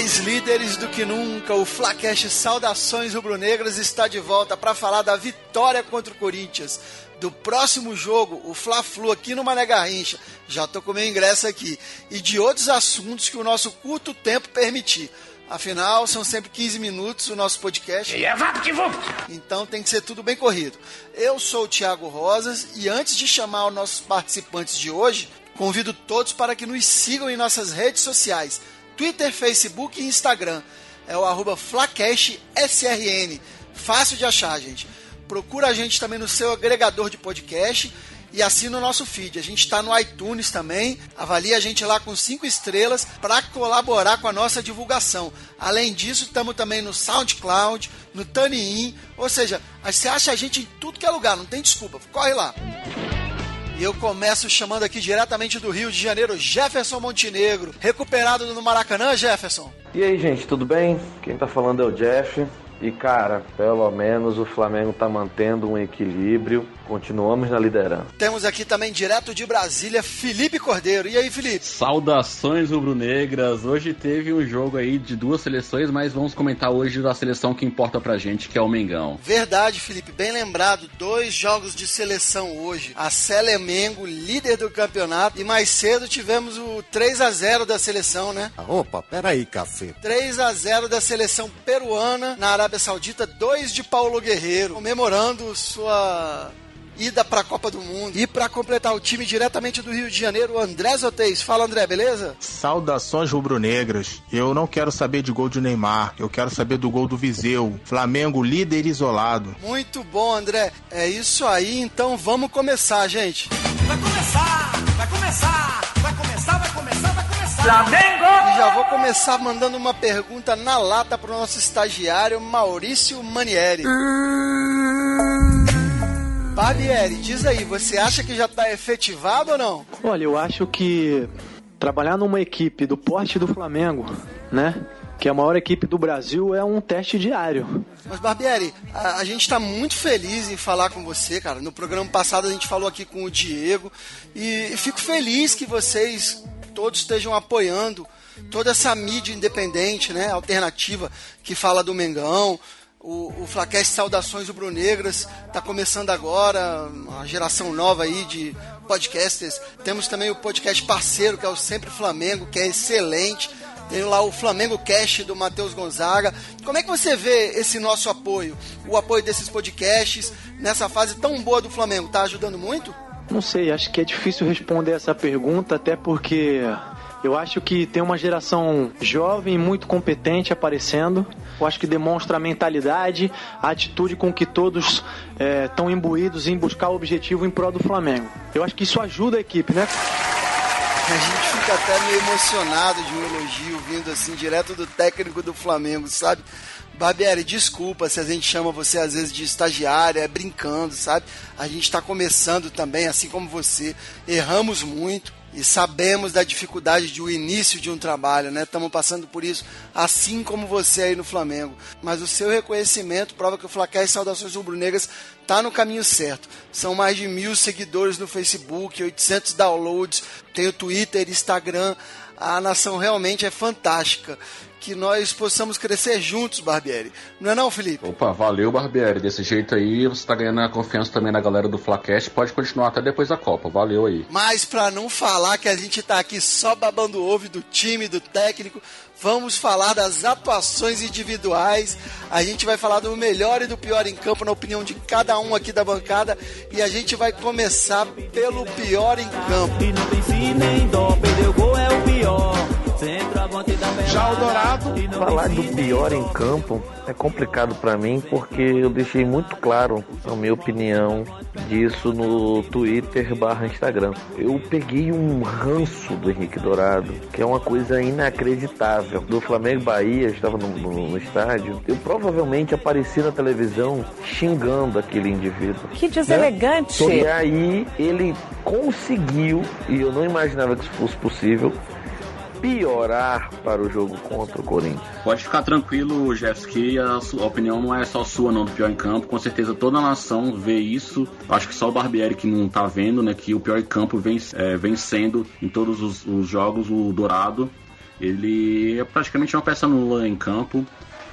Mais líderes do que nunca, o Flacast Saudações Rubro-Negras está de volta para falar da vitória contra o Corinthians, do próximo jogo, o Fla-Flu aqui no Mané Garrincha, já tô com meu ingresso aqui, e de outros assuntos que o nosso curto tempo permitir. Afinal, são sempre 15 minutos o nosso podcast. E é Então tem que ser tudo bem corrido. Eu sou o Thiago Rosas e antes de chamar os nossos participantes de hoje, convido todos para que nos sigam em nossas redes sociais, Twitter, Facebook e Instagram. É o arroba FlacashSRN. Fácil de achar, gente. Procura a gente também no seu agregador de podcast e assina o nosso feed. A gente está no iTunes também. Avalie a gente lá com cinco estrelas para colaborar com a nossa divulgação. Além disso, estamos também no SoundCloud, no TuneIn. Ou seja, você acha a gente em tudo que é lugar, não tem desculpa. Corre lá. E eu começo chamando aqui diretamente do Rio de Janeiro, Jefferson Montenegro, recuperado no Maracanã, Jefferson. E aí, gente, tudo bem? Quem tá falando é o Jeff. E cara, pelo menos o Flamengo tá mantendo um equilíbrio. Continuamos na liderança. Temos aqui também direto de Brasília, Felipe Cordeiro. E aí, Felipe? Saudações rubro-negras. Hoje teve um jogo aí de duas seleções, mas vamos comentar hoje da seleção que importa pra gente, que é o Mengão. Verdade, Felipe, bem lembrado. Dois jogos de seleção hoje. A Selemengo, líder do campeonato, e mais cedo tivemos o 3 a 0 da seleção, né? Opa, peraí, café. 3 a 0 da seleção peruana na Arábia Saudita, 2 de Paulo Guerreiro, comemorando sua ida para a Copa do Mundo. E para completar o time diretamente do Rio de Janeiro, o André Zotez. Fala, André, beleza? Saudações rubro-negras. Eu não quero saber de gol de Neymar, eu quero saber do gol do Viseu. Flamengo líder isolado. Muito bom, André. É isso aí, então vamos começar, gente. Vai começar, vai começar, vai começar, vai começar, vai começar. Flamengo! E já vou começar mandando uma pergunta na lata pro nosso estagiário Maurício Manieri. Barbieri, diz aí, você acha que já está efetivado ou não? Olha, eu acho que trabalhar numa equipe do porte do Flamengo, né? Que é a maior equipe do Brasil, é um teste diário. Mas, Barbieri, a, a gente está muito feliz em falar com você, cara. No programa passado a gente falou aqui com o Diego e, e fico feliz que vocês todos estejam apoiando toda essa mídia independente, né, alternativa que fala do Mengão, o, o Flacast Saudações Rubro-Negras está começando agora, uma geração nova aí de podcasters. Temos também o podcast parceiro, que é o Sempre Flamengo, que é excelente. Tem lá o Flamengo Cast do Matheus Gonzaga. Como é que você vê esse nosso apoio? O apoio desses podcasts nessa fase tão boa do Flamengo? Tá ajudando muito? Não sei, acho que é difícil responder essa pergunta, até porque eu acho que tem uma geração jovem, muito competente aparecendo. Eu acho que demonstra a mentalidade, a atitude com que todos estão é, imbuídos em buscar o objetivo em prol do Flamengo. Eu acho que isso ajuda a equipe, né? A gente fica até meio emocionado de um elogio vindo assim direto do técnico do Flamengo, sabe? Barbieri, desculpa se a gente chama você às vezes de estagiário, é brincando, sabe? A gente está começando também, assim como você. Erramos muito e sabemos da dificuldade de um início de um trabalho, né? Estamos passando por isso, assim como você aí no Flamengo. Mas o seu reconhecimento prova que o Flacar e Saudações Rubro-Negras está no caminho certo. São mais de mil seguidores no Facebook, 800 downloads, tem o Twitter, Instagram. A nação realmente é fantástica que nós possamos crescer juntos, Barbieri. Não é não, Felipe? Opa, valeu, Barbieri. Desse jeito aí, você tá ganhando a confiança também na galera do Flacast. Pode continuar até depois da Copa. Valeu aí. Mas para não falar que a gente tá aqui só babando ovo do time, do técnico, vamos falar das atuações individuais. A gente vai falar do melhor e do pior em campo, na opinião de cada um aqui da bancada. E a gente vai começar pelo pior em campo. E não tem si nem dó, perdeu gol é o pior. Já o Dourado. Falar do pior em campo é complicado para mim porque eu deixei muito claro a minha opinião disso no Twitter barra Instagram. Eu peguei um ranço do Henrique Dourado, que é uma coisa inacreditável. Do Flamengo Bahia, eu estava no, no, no estádio, eu provavelmente apareci na televisão xingando aquele indivíduo. Que deselegante! Né? E aí ele conseguiu, e eu não imaginava que isso fosse possível, piorar para o jogo contra o Corinthians. Pode ficar tranquilo, Jeff, que a, sua, opinião não é só sua, não, do pior em campo. Com certeza toda a nação vê isso. Acho que só o Barbieri que não tá vendo, né? Que o pior em campo vem, é, vem sendo em todos os, os jogos o Dourado. Ele é praticamente uma peça nula em campo.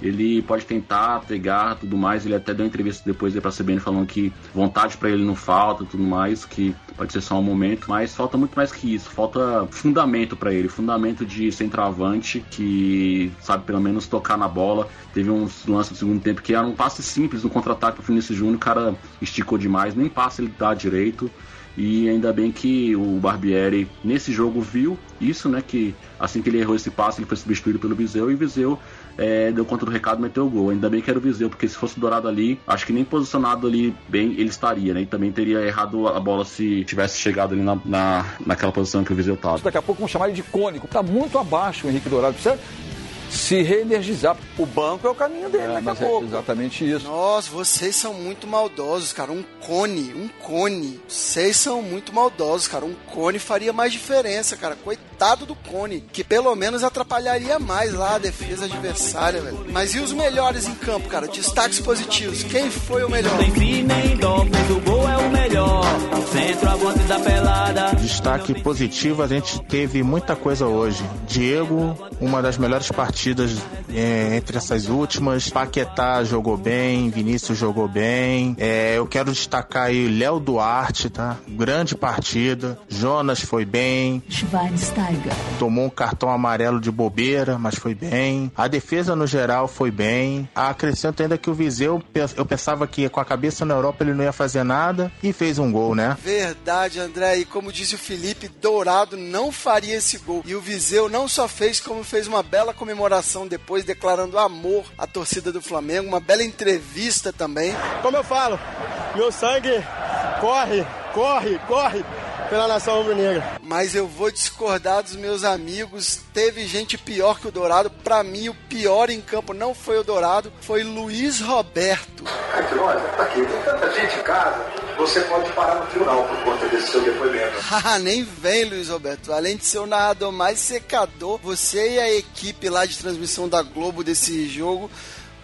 Ele pode tentar pegar tudo mais. Ele até deu entrevista depois para a CBN falando que vontade para ele não falta tudo mais, que pode ser só um momento, mas falta muito mais que isso. Falta fundamento para ele, fundamento de centroavante que sabe pelo menos tocar na bola. Teve uns lances no segundo tempo que era um passe simples no contra-ataque para o Vinícius Júnior, o cara esticou demais, nem passe ele dá direito. E ainda bem que o Barbieri nesse jogo viu isso, né? Que assim que ele errou esse passe, ele foi substituído pelo Viseu e Viseu é, deu conta do recado meteu o gol. Ainda bem que era o Viseu, porque se fosse o Dourado ali, acho que nem posicionado ali bem ele estaria, né? E também teria errado a bola se tivesse chegado ali na, na, naquela posição que o Viseu estava. Daqui a pouco vamos chamar ele de cônico. Tá muito abaixo o Henrique Dourado. Precisa se reenergizar. O banco é o caminho dele, é, mas é exatamente isso. Nossa, vocês são muito maldosos, cara. Um cone, um cone. Vocês são muito maldosos, cara. Um cone faria mais diferença, cara. Coitado do cone, que pelo menos atrapalharia mais lá a defesa adversária, velho. Mas e os melhores em campo, cara? Destaques positivos. Quem foi o melhor? Tem fim nem dó, o gol é o melhor. Centroavante da pelada. Destaque positivo, a gente teve muita coisa hoje. Diego, uma das melhores partidas é, entre essas últimas. Paquetá jogou bem, Vinícius jogou bem. É, eu quero destacar aí Léo Duarte, tá? Grande partida. Jonas foi bem. Schweinsteiger. Tomou um cartão amarelo de bobeira, mas foi bem. A defesa no geral foi bem. Acrescento ainda que o Viseu, eu pensava que com a cabeça na Europa ele não ia fazer nada e fez um gol, né? Verdade, André. E como disse o Felipe, Dourado não faria esse gol. E o Viseu não só fez, como fez uma bela comemoração depois, declarando amor à torcida do Flamengo. Uma bela entrevista também. Como eu falo, meu sangue corre, corre, corre pela nação rubro-negra. Mas eu vou discordar dos meus amigos. Teve gente pior que o Dourado. Para mim, o pior em campo não foi o Dourado, foi Luiz Roberto. Olha, tá aqui, tem tanta gente em casa. Você pode parar no tribunal por conta desse seu depoimento. Ah, nem vem, Luiz Roberto. Além de ser o narrador mais secador, você e a equipe lá de transmissão da Globo desse jogo,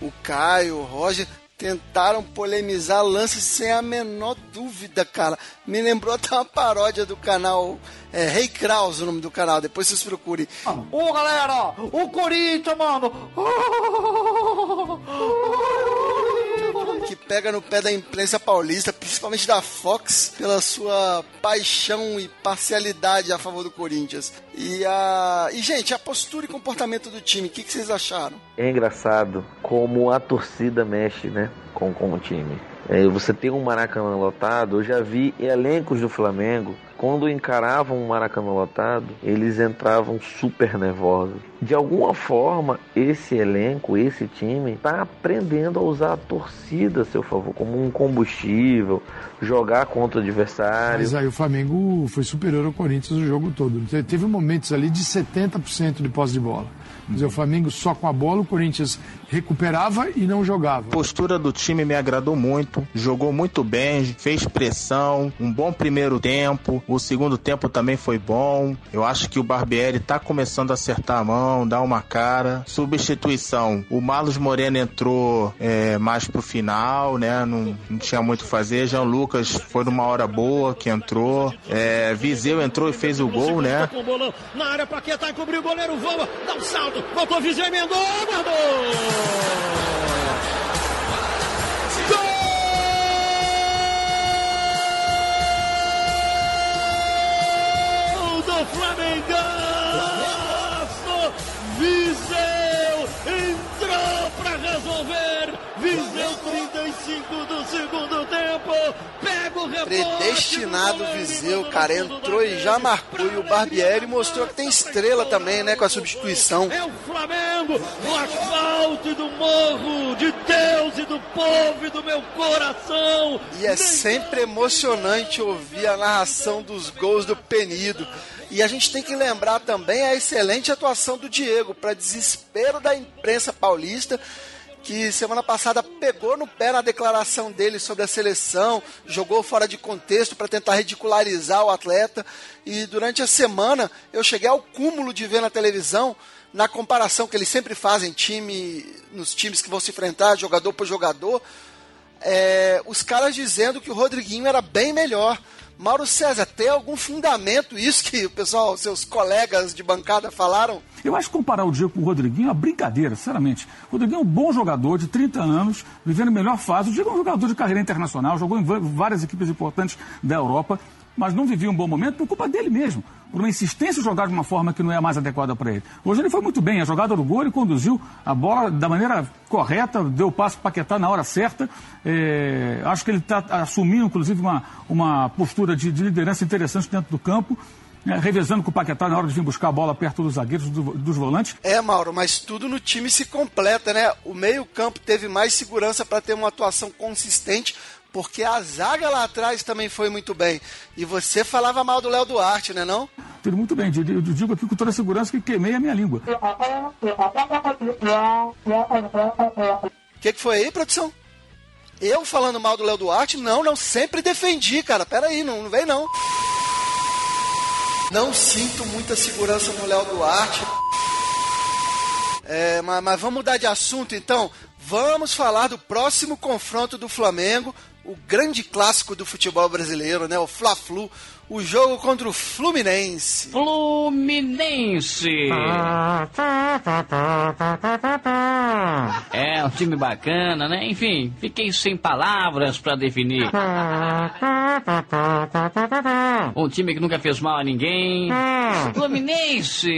o Caio, o Roger, tentaram polemizar lances sem a menor dúvida, cara. Me lembrou até uma paródia do canal é, Rei hey Kraus, o nome do canal. Depois vocês procurem. Ô, galera! O Corinthians, mano! pega no pé da imprensa paulista, principalmente da Fox, pela sua paixão e parcialidade a favor do Corinthians. E, a... e gente, a postura e comportamento do time, o que, que vocês acharam? É engraçado como a torcida mexe, né, com, com o time. É, você tem um Maracanã lotado, eu já vi elencos do Flamengo quando encaravam um Maracanã lotado, eles entravam super nervosos. De alguma forma, esse elenco, esse time, está aprendendo a usar a torcida a seu favor, como um combustível, jogar contra o adversário. Mas aí o Flamengo foi superior ao Corinthians o jogo todo. Teve momentos ali de 70% de posse de bola. Quer dizer, o Flamengo só com a bola, o Corinthians recuperava e não jogava. A postura do time me agradou muito, jogou muito bem, fez pressão, um bom primeiro tempo, o segundo tempo também foi bom. Eu acho que o Barbieri tá começando a acertar a mão, dar uma cara. Substituição, o Marlos Moreno entrou é, mais pro final, né? Não, não tinha muito o fazer. Jean Lucas foi numa hora boa que entrou. É, Viseu entrou e fez o gol, né? Na área, Paquetá encobriu o goleiro, voa, dá um salto, voltou Viseu, emendou, guardou! Gol do Flamengo! 35 do segundo tempo. Pega o rebote. Predestinado Viseu, cara. Entrou e já marcou. E o Barbieri mostrou que tem estrela também, né? Com a substituição. É o Flamengo, o asfalto do morro, de Deus e do povo e do meu coração. E é sempre emocionante ouvir a narração dos gols do Penido. E a gente tem que lembrar também a excelente atuação do Diego, para desespero da imprensa paulista que semana passada pegou no pé na declaração dele sobre a seleção, jogou fora de contexto para tentar ridicularizar o atleta. E durante a semana eu cheguei ao cúmulo de ver na televisão, na comparação que eles sempre fazem time, nos times que vão se enfrentar, jogador por jogador, é, os caras dizendo que o Rodriguinho era bem melhor. Mauro César, tem algum fundamento isso que o pessoal, seus colegas de bancada falaram? Eu acho que comparar o Diego com o Rodriguinho é uma brincadeira, sinceramente. O Rodriguinho é um bom jogador de 30 anos, vivendo a melhor fase. O Diego é um jogador de carreira internacional, jogou em várias equipes importantes da Europa mas não vivia um bom momento por culpa dele mesmo, por uma insistência em jogar de uma forma que não é mais adequada para ele. Hoje ele foi muito bem, a jogada do gol, ele conduziu a bola da maneira correta, deu o passo para Paquetá na hora certa. É, acho que ele está assumindo, inclusive, uma, uma postura de, de liderança interessante dentro do campo. É, revezando com o Paquetá na hora de vir buscar a bola perto dos zagueiros, do, dos volantes. É, Mauro, mas tudo no time se completa, né? O meio-campo teve mais segurança para ter uma atuação consistente, porque a zaga lá atrás também foi muito bem. E você falava mal do Léo Duarte, né não? Tudo muito bem, eu digo aqui com toda a segurança que queimei a minha língua. O que, que foi aí, produção? Eu falando mal do Léo Duarte? Não, não, sempre defendi, cara. Pera aí, não, não vem não. Não sinto muita segurança no Léo Duarte. É, mas, mas vamos mudar de assunto então. Vamos falar do próximo confronto do Flamengo o grande clássico do futebol brasileiro, né? O Fla-Flu, o jogo contra o Fluminense. Fluminense! É, um time bacana, né? Enfim, fiquei sem palavras para definir. Um time que nunca fez mal a ninguém. Fluminense!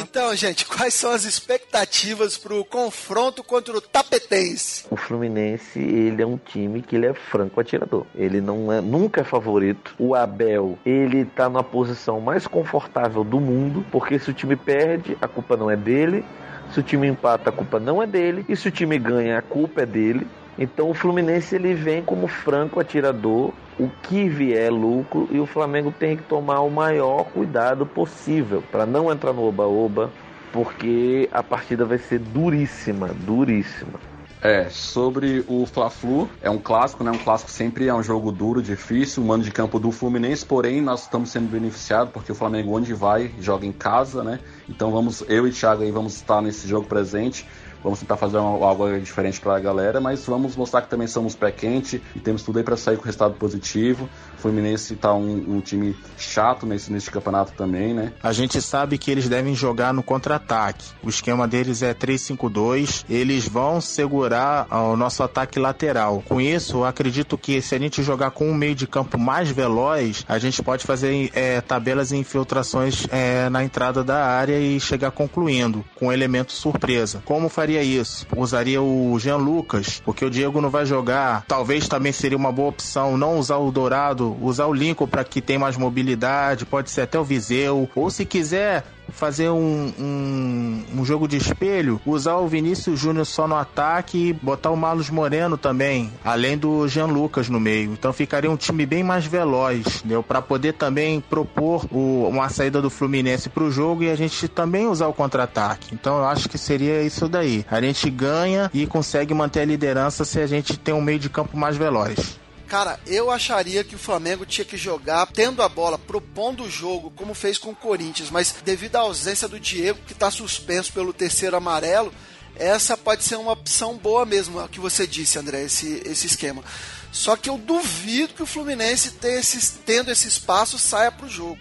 Então, gente, quais são as expectativas pro confronto contra o Tapetense? O Fluminense, ele é um time que ele é franco atirador. Ele não é, nunca é favorito. O Abel, ele tá na posição mais confortável do mundo, porque se o time perde, a culpa não é dele. Se o time empata, a culpa não é dele. E se o time ganha, a culpa é dele. Então o Fluminense ele vem como franco atirador, o que vier é lucro e o Flamengo tem que tomar o maior cuidado possível para não entrar no oba-oba, porque a partida vai ser duríssima, duríssima. É, sobre o Fla-Flu, é um clássico, né? Um clássico sempre é um jogo duro, difícil, mano de campo do Fluminense, porém nós estamos sendo beneficiados porque o Flamengo onde vai joga em casa, né? Então vamos, eu e o Thiago aí vamos estar nesse jogo presente. Vamos tentar fazer algo diferente para a galera, mas vamos mostrar que também somos pé quente e temos tudo aí para sair com resultado positivo. O Fluminense tá um, um, time chato nesse, nesse campeonato também, né? A gente sabe que eles devem jogar no contra-ataque. O esquema deles é 3-5-2. Eles vão segurar o nosso ataque lateral. Com isso, acredito que se a gente jogar com um meio de campo mais veloz, a gente pode fazer é, tabelas e infiltrações é, na entrada da área e chegar concluindo com um elemento surpresa. Como faria faria isso. Usaria o Jean Lucas, porque o Diego não vai jogar. Talvez também seria uma boa opção não usar o Dourado, usar o Lincoln para que tem mais mobilidade, pode ser até o Viseu. Ou se quiser, fazer um, um, um, jogo de espelho, usar o Vinícius Júnior só no ataque e botar o Marlos Moreno também, além do Jean Lucas no meio. Então ficaria um time bem mais veloz, entendeu? Para poder também propor o, uma saída do Fluminense para o jogo e a gente também usar o contra-ataque. Então eu acho que seria isso daí. A gente ganha e consegue manter a liderança se a gente tem um meio de campo mais veloz. Cara, eu acharia que o Flamengo tinha que jogar tendo a bola, propondo o jogo, como fez com o Corinthians, mas devido à ausência do Diego, que está suspenso pelo terceiro amarelo, essa pode ser uma opção boa mesmo, o que você disse, André, esse, esse esquema. Só que eu duvido que o Fluminense, esse, tendo esse espaço, saia para o jogo.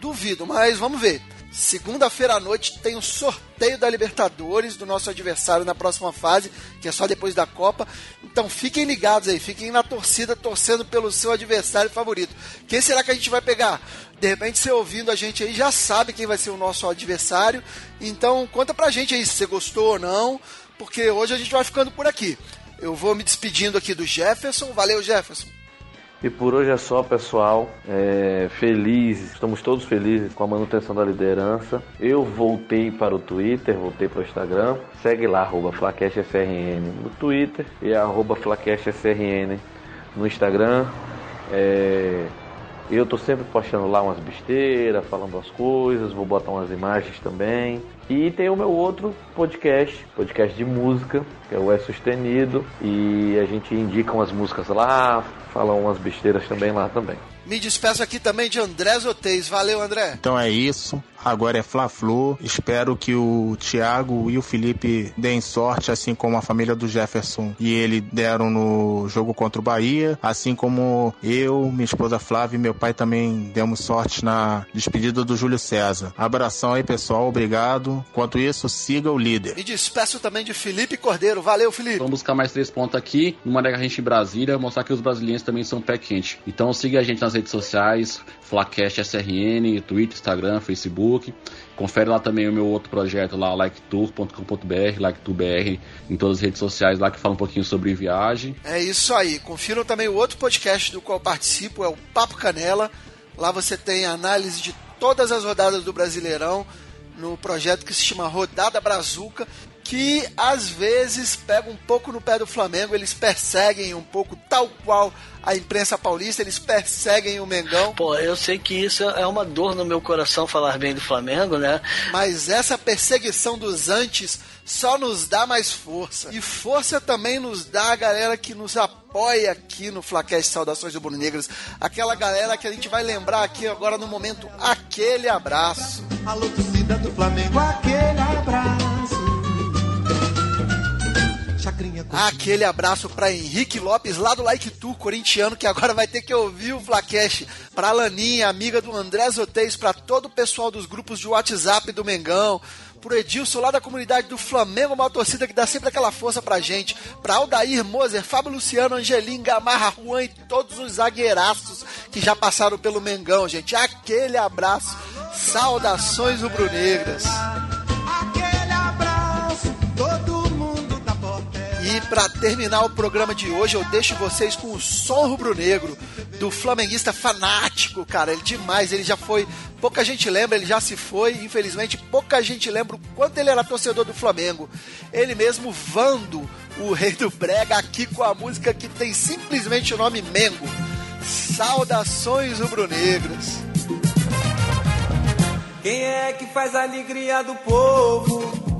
Duvido, mas vamos ver. Segunda-feira à noite tem o sorteio da Libertadores do nosso adversário na próxima fase, que é só depois da Copa. Então fiquem ligados aí, fiquem na torcida torcendo pelo seu adversário favorito. Quem será que a gente vai pegar? De repente você ouvindo a gente aí já sabe quem vai ser o nosso adversário. Então conta pra gente aí se você gostou ou não, porque hoje a gente vai ficando por aqui. Eu vou me despedindo aqui do Jefferson. Valeu, Jefferson. E por hoje é só, pessoal. É, feliz, estamos todos felizes com a manutenção da liderança. Eu voltei para o Twitter, voltei para o Instagram. Segue lá, arroba no Twitter e arroba no Instagram. É, eu tô sempre postando lá umas besteiras, falando as coisas, vou botar umas imagens também. E tem o meu outro podcast, podcast de música, que é o É Sustenido. E a gente indica umas músicas lá, fala umas besteiras também lá também. Me despeço aqui também de André Zotez. Valeu, André. Então é isso. Agora é Fla-Flu. Espero que o Thiago e o Felipe deem sorte, assim como a família do Jefferson e ele deram no jogo contra o Bahia. Assim como eu, minha esposa Flávia e meu pai também demos sorte na despedida do Júlio César. Abração aí, pessoal. Obrigado. Enquanto isso, siga o líder. Me despeço também de Felipe Cordeiro. Valeu, Felipe. Vamos buscar mais três pontos aqui no Mané Garrincha em Brasília, mostrar que os brasileiros também são pé quente. Então siga a gente nas redes sociais, Flacast SRN, Twitter, Instagram, Facebook. Confere lá também o meu outro projeto lá, liketour.com.br, liketourbr, em todas as redes sociais lá que fala um pouquinho sobre viagem. É isso aí. Confiram também o outro podcast do qual participo, é o Papo Canela. Lá você tem análise de todas as rodadas do Brasileirão no projeto que se chama Rodada Brazuca, que às vezes pega um pouco no pé do Flamengo, eles perseguem um pouco, tal qual a imprensa paulista, eles perseguem o Mengão. Pô, eu sei que isso é uma dor no meu coração falar bem do Flamengo, né? Mas essa perseguição dos antes só nos dá mais força. E força também nos dá a galera que nos apoia aqui no Flaquete Saudações do Bruno Negras. Aquela galera que a gente vai lembrar aqui agora no momento. Aquele abraço. Alô, torcida do Flamengo, aquele abraço. Aquele abraço para Henrique Lopes, lá do Like Tour, corintiano, que agora vai ter que ouvir o Flacash. Pra Laninha, amiga do André Zotez, para todo o pessoal dos grupos de WhatsApp do Mengão, pro Edilson lá da comunidade do Flamengo, uma torcida que dá sempre aquela força pra gente, pra Aldair Moser, Fábio Luciano, Angelim, Gamarra, Juan e todos os zagueiraços que já passaram pelo Mengão, gente. Aquele abraço, saudações rubro-negras. E para terminar o programa de hoje, eu deixo vocês com o som rubro-negro do flamenguista fanático, cara. Ele demais, ele já foi. Pouca gente lembra, ele já se foi. Infelizmente, pouca gente lembra o quanto ele era torcedor do Flamengo. Ele mesmo, Vando, o rei do Brega, aqui com a música que tem simplesmente o nome Mengo. Saudações rubro-negras. Quem é que faz a alegria do povo?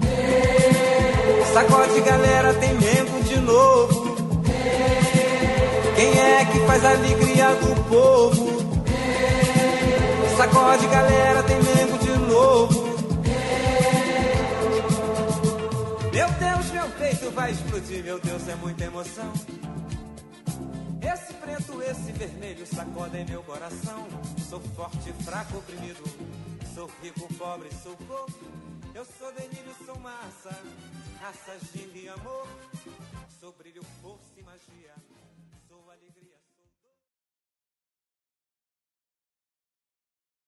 Sacode galera, tem Mengo de novo. Quem é que faz a alegria do povo? Sacode galera, tem Mengo de novo. Meu Deus, meu peito vai explodir, meu Deus, é muita emoção. Esse preto, esse vermelho sacodem meu coração. Sou forte, fraco, oprimido. Sou rico, pobre, sou povo. Eu sou delírio, sou massa. Raças de amor. Brilho, força e magia.